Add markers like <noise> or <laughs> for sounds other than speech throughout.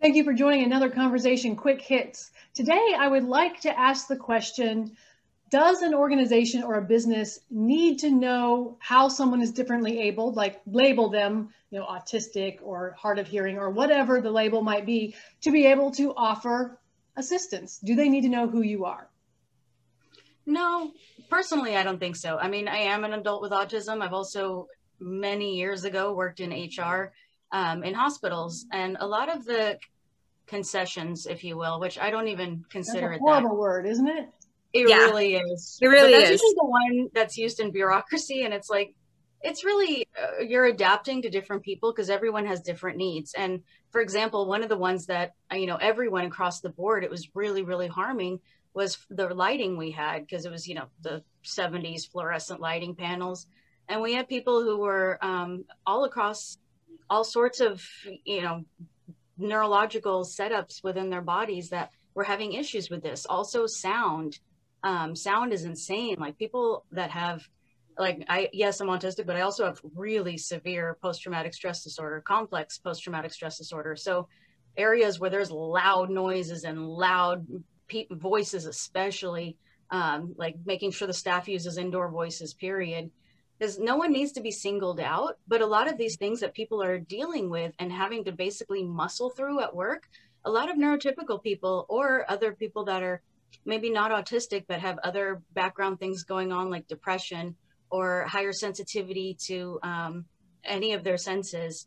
Thank you for joining another conversation, Quick Hits. Today, I would like to ask the question Does an organization or a business need to know how someone is differently abled, like label them, you know, autistic or hard of hearing or whatever the label might be, to be able to offer assistance? Do they need to know who you are? No, personally, I don't think so. I mean, I am an adult with autism. I've also many years ago worked in HR um, in hospitals, and a lot of the concessions, if you will, which I don't even consider that's a horrible it word, isn't it? It yeah. really is. It really but that's is. the one that's used in bureaucracy, and it's like it's really uh, you're adapting to different people because everyone has different needs. And for example, one of the ones that uh, you know everyone across the board, it was really really harming was the lighting we had because it was you know the 70s fluorescent lighting panels and we had people who were um, all across all sorts of you know neurological setups within their bodies that were having issues with this. Also sound. Um, sound is insane. Like people that have like i yes i'm autistic but i also have really severe post-traumatic stress disorder complex post-traumatic stress disorder. So areas where there's loud noises and loud pe- voices especially um, like making sure the staff uses indoor voices period because no one needs to be singled out but a lot of these things that people are dealing with and having to basically muscle through at work a lot of neurotypical people or other people that are maybe not autistic but have other background things going on like depression or higher sensitivity to um, any of their senses.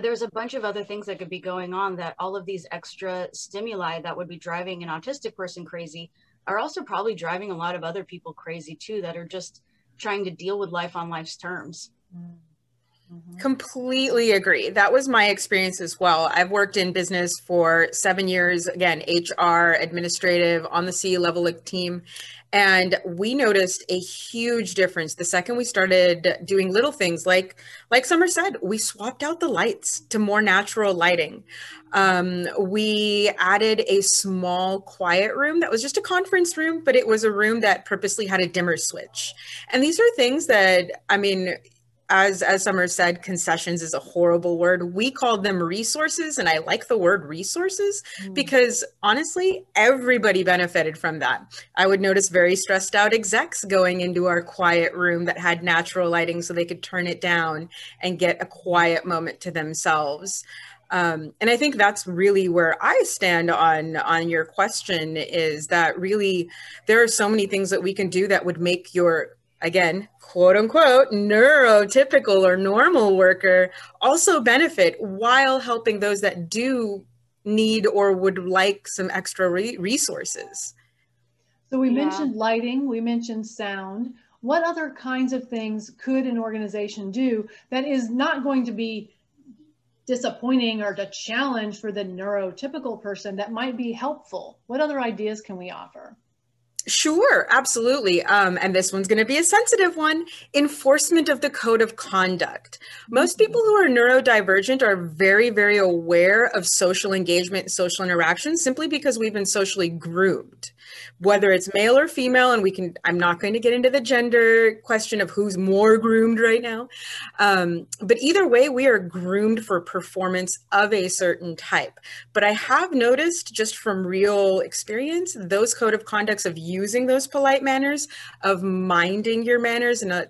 There's a bunch of other things that could be going on that all of these extra stimuli that would be driving an autistic person crazy are also probably driving a lot of other people crazy too that are just trying to deal with life on life's terms. Mm. Mm-hmm. Completely agree. That was my experience as well. I've worked in business for seven years, again, HR, administrative, on the C level team. And we noticed a huge difference the second we started doing little things like, like Summer said, we swapped out the lights to more natural lighting. Um, we added a small quiet room that was just a conference room, but it was a room that purposely had a dimmer switch. And these are things that, I mean, as as summer said concessions is a horrible word. We call them resources and i like the word resources mm. because honestly everybody benefited from that. I would notice very stressed out execs going into our quiet room that had natural lighting so they could turn it down and get a quiet moment to themselves. Um, and i think that's really where i stand on on your question is that really there are so many things that we can do that would make your again, quote unquote, neurotypical or normal worker also benefit while helping those that do need or would like some extra re- resources. So we yeah. mentioned lighting, we mentioned sound. What other kinds of things could an organization do that is not going to be disappointing or a challenge for the neurotypical person that might be helpful? What other ideas can we offer? Sure, absolutely. Um, and this one's going to be a sensitive one enforcement of the code of conduct. Most people who are neurodivergent are very, very aware of social engagement and social interaction simply because we've been socially groomed whether it's male or female and we can i'm not going to get into the gender question of who's more groomed right now um, but either way we are groomed for performance of a certain type but i have noticed just from real experience those code of conducts of using those polite manners of minding your manners in a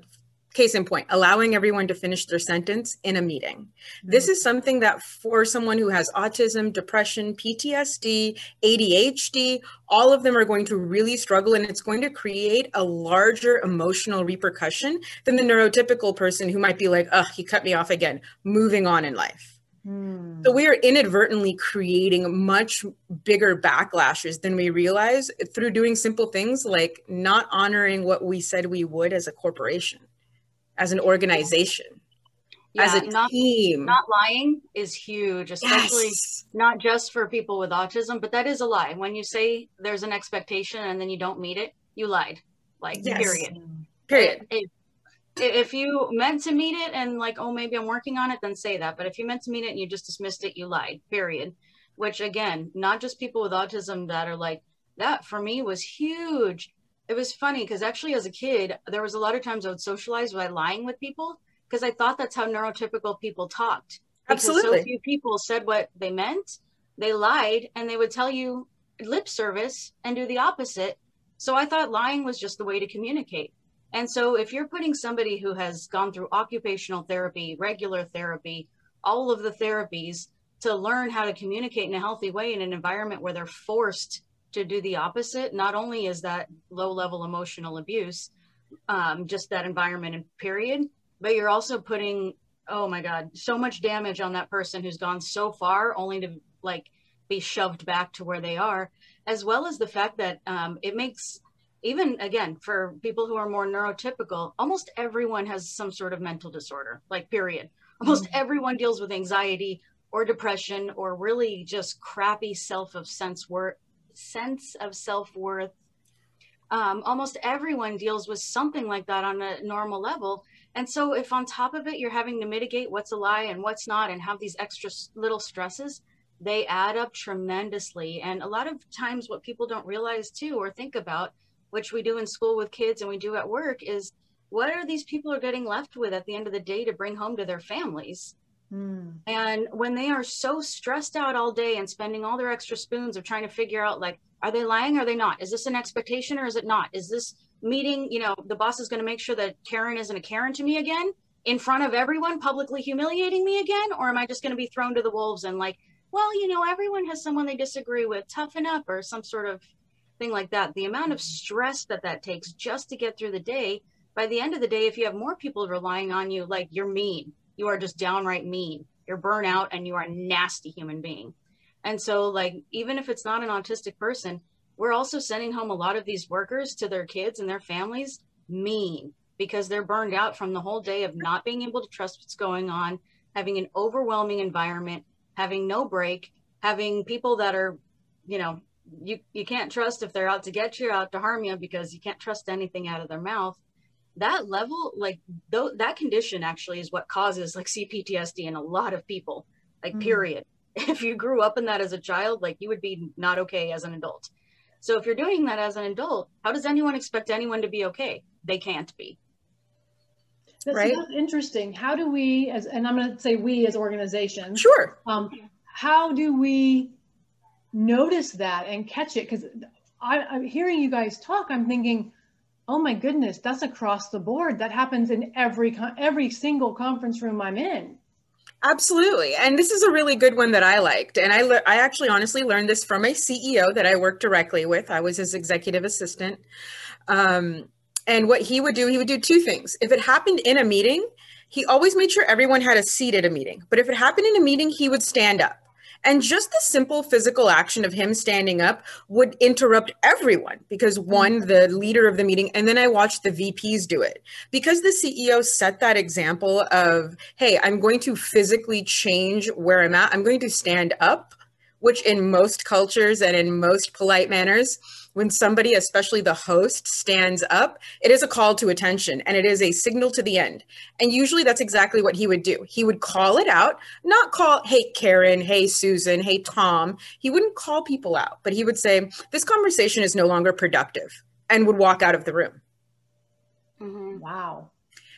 case in point, allowing everyone to finish their sentence in a meeting. This is something that for someone who has autism, depression, PTSD, ADHD, all of them are going to really struggle and it's going to create a larger emotional repercussion than the neurotypical person who might be like, oh, he cut me off again, moving on in life. Hmm. So we are inadvertently creating much bigger backlashes than we realize through doing simple things like not honoring what we said we would as a corporation as an organization yeah, as a not, team. not lying is huge especially yes. not just for people with autism but that is a lie. When you say there's an expectation and then you don't meet it you lied. Like yes. period. Period. if, if you meant to meet it and like oh maybe i'm working on it then say that but if you meant to meet it and you just dismissed it you lied period which again not just people with autism that are like that for me was huge it was funny because actually as a kid there was a lot of times i would socialize by lying with people because i thought that's how neurotypical people talked Absolutely. so few people said what they meant they lied and they would tell you lip service and do the opposite. So I thought lying was just the way to communicate. And so if you're putting somebody who has gone through occupational therapy, regular therapy, all of the therapies to learn how to communicate in a healthy way in an environment where they're forced to do the opposite, not only is that low level emotional abuse, um, just that environment and period, but you're also putting, oh my God, so much damage on that person who's gone so far only to like be shoved back to where they are, as well as the fact that um, it makes even again for people who are more neurotypical, almost everyone has some sort of mental disorder, like period. Almost mm-hmm. everyone deals with anxiety or depression or really just crappy self of sense worth sense of self-worth um, almost everyone deals with something like that on a normal level and so if on top of it you're having to mitigate what's a lie and what's not and have these extra little stresses they add up tremendously and a lot of times what people don't realize too or think about which we do in school with kids and we do at work is what are these people are getting left with at the end of the day to bring home to their families Mm. And when they are so stressed out all day and spending all their extra spoons of trying to figure out, like, are they lying? Are they not? Is this an expectation or is it not? Is this meeting, you know, the boss is going to make sure that Karen isn't a Karen to me again in front of everyone, publicly humiliating me again? Or am I just going to be thrown to the wolves and like, well, you know, everyone has someone they disagree with, toughen up or some sort of like that. The amount of stress that that takes just to get through the day, by the end of the day, if you have more people relying on you, like you're mean, you are just downright mean. You're burnout and you are a nasty human being. And so, like, even if it's not an autistic person, we're also sending home a lot of these workers to their kids and their families mean because they're burned out from the whole day of not being able to trust what's going on, having an overwhelming environment, having no break, having people that are, you know, you, you can't trust if they're out to get you, out to harm you because you can't trust anything out of their mouth. That level like though that condition actually is what causes like cptsd in a lot of people like mm-hmm. period. <laughs> If you grew up in that as a child like you would be not okay as an adult. So if you're doing that as an adult how does anyone expect anyone to be okay? They can't be. That's, right? that's interesting. How do we as and i'm going to say we as organizations sure. um, how do we notice that and catch it because i'm hearing you guys talk i'm thinking oh my goodness, that's across the board. That happens in every every single conference room I'm in. Absolutely. And this is a really good one that I liked. And I, le- I actually honestly learned this from a CEO that I worked directly with. I was his executive assistant. Um, and what he would do, he would do two things. If it happened in a meeting, he always made sure everyone had a seat at a meeting. But if it happened in a meeting, he would stand up. And just the simple physical action of him standing up would interrupt everyone because one, mm-hmm. the leader of the meeting, and then I watched the VPs do it. Because the CEO set that example of, hey, I'm going to physically change where I'm at, I'm going to stand up, which in most cultures and in most polite manners, when somebody, especially the host, stands up, it is a call to attention and it is a signal to the end. And usually that's exactly what he would do. He would call it out, not call, hey, Karen, hey, Susan, hey, Tom. He wouldn't call people out, but he would say, this conversation is no longer productive and would walk out of the room. Mm-hmm. Wow.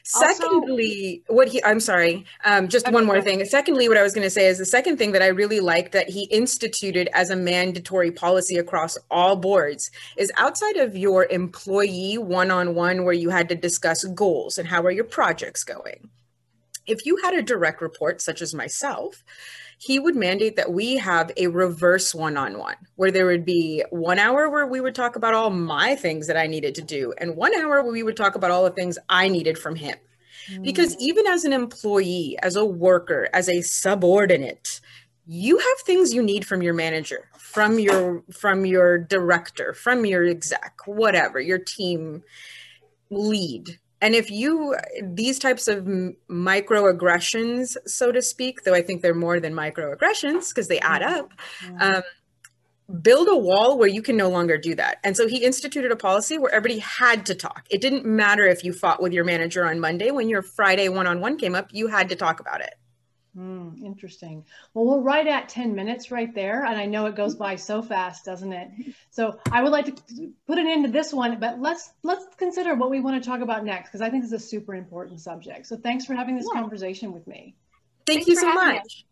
Secondly, also, what he, I'm sorry, um, just one more thing. Secondly, what I was going to say is the second thing that I really like that he instituted as a mandatory policy across all boards is outside of your employee one on one, where you had to discuss goals and how are your projects going. If you had a direct report, such as myself, he would mandate that we have a reverse one on one where there would be one hour where we would talk about all my things that I needed to do, and one hour where we would talk about all the things I needed from him. Because mm. even as an employee, as a worker, as a subordinate, you have things you need from your manager, from your from your director, from your exec, whatever, your team lead and if you these types of microaggressions so to speak though i think they're more than microaggressions because they add up um, build a wall where you can no longer do that. And so he instituted a policy where everybody had to talk. It didn't matter if you fought with your manager on monday. When your friday one-on-one came up you had to talk about it Mm, interesting. Well, we're right at 10 minutes right there. And I know it goes by so fast, doesn't it? So I would like to put an end to this one, but let's let's consider what we want to talk about next, because I think this is a super important subject. So thanks for having this yeah. conversation with me. Thank Thanks you so much.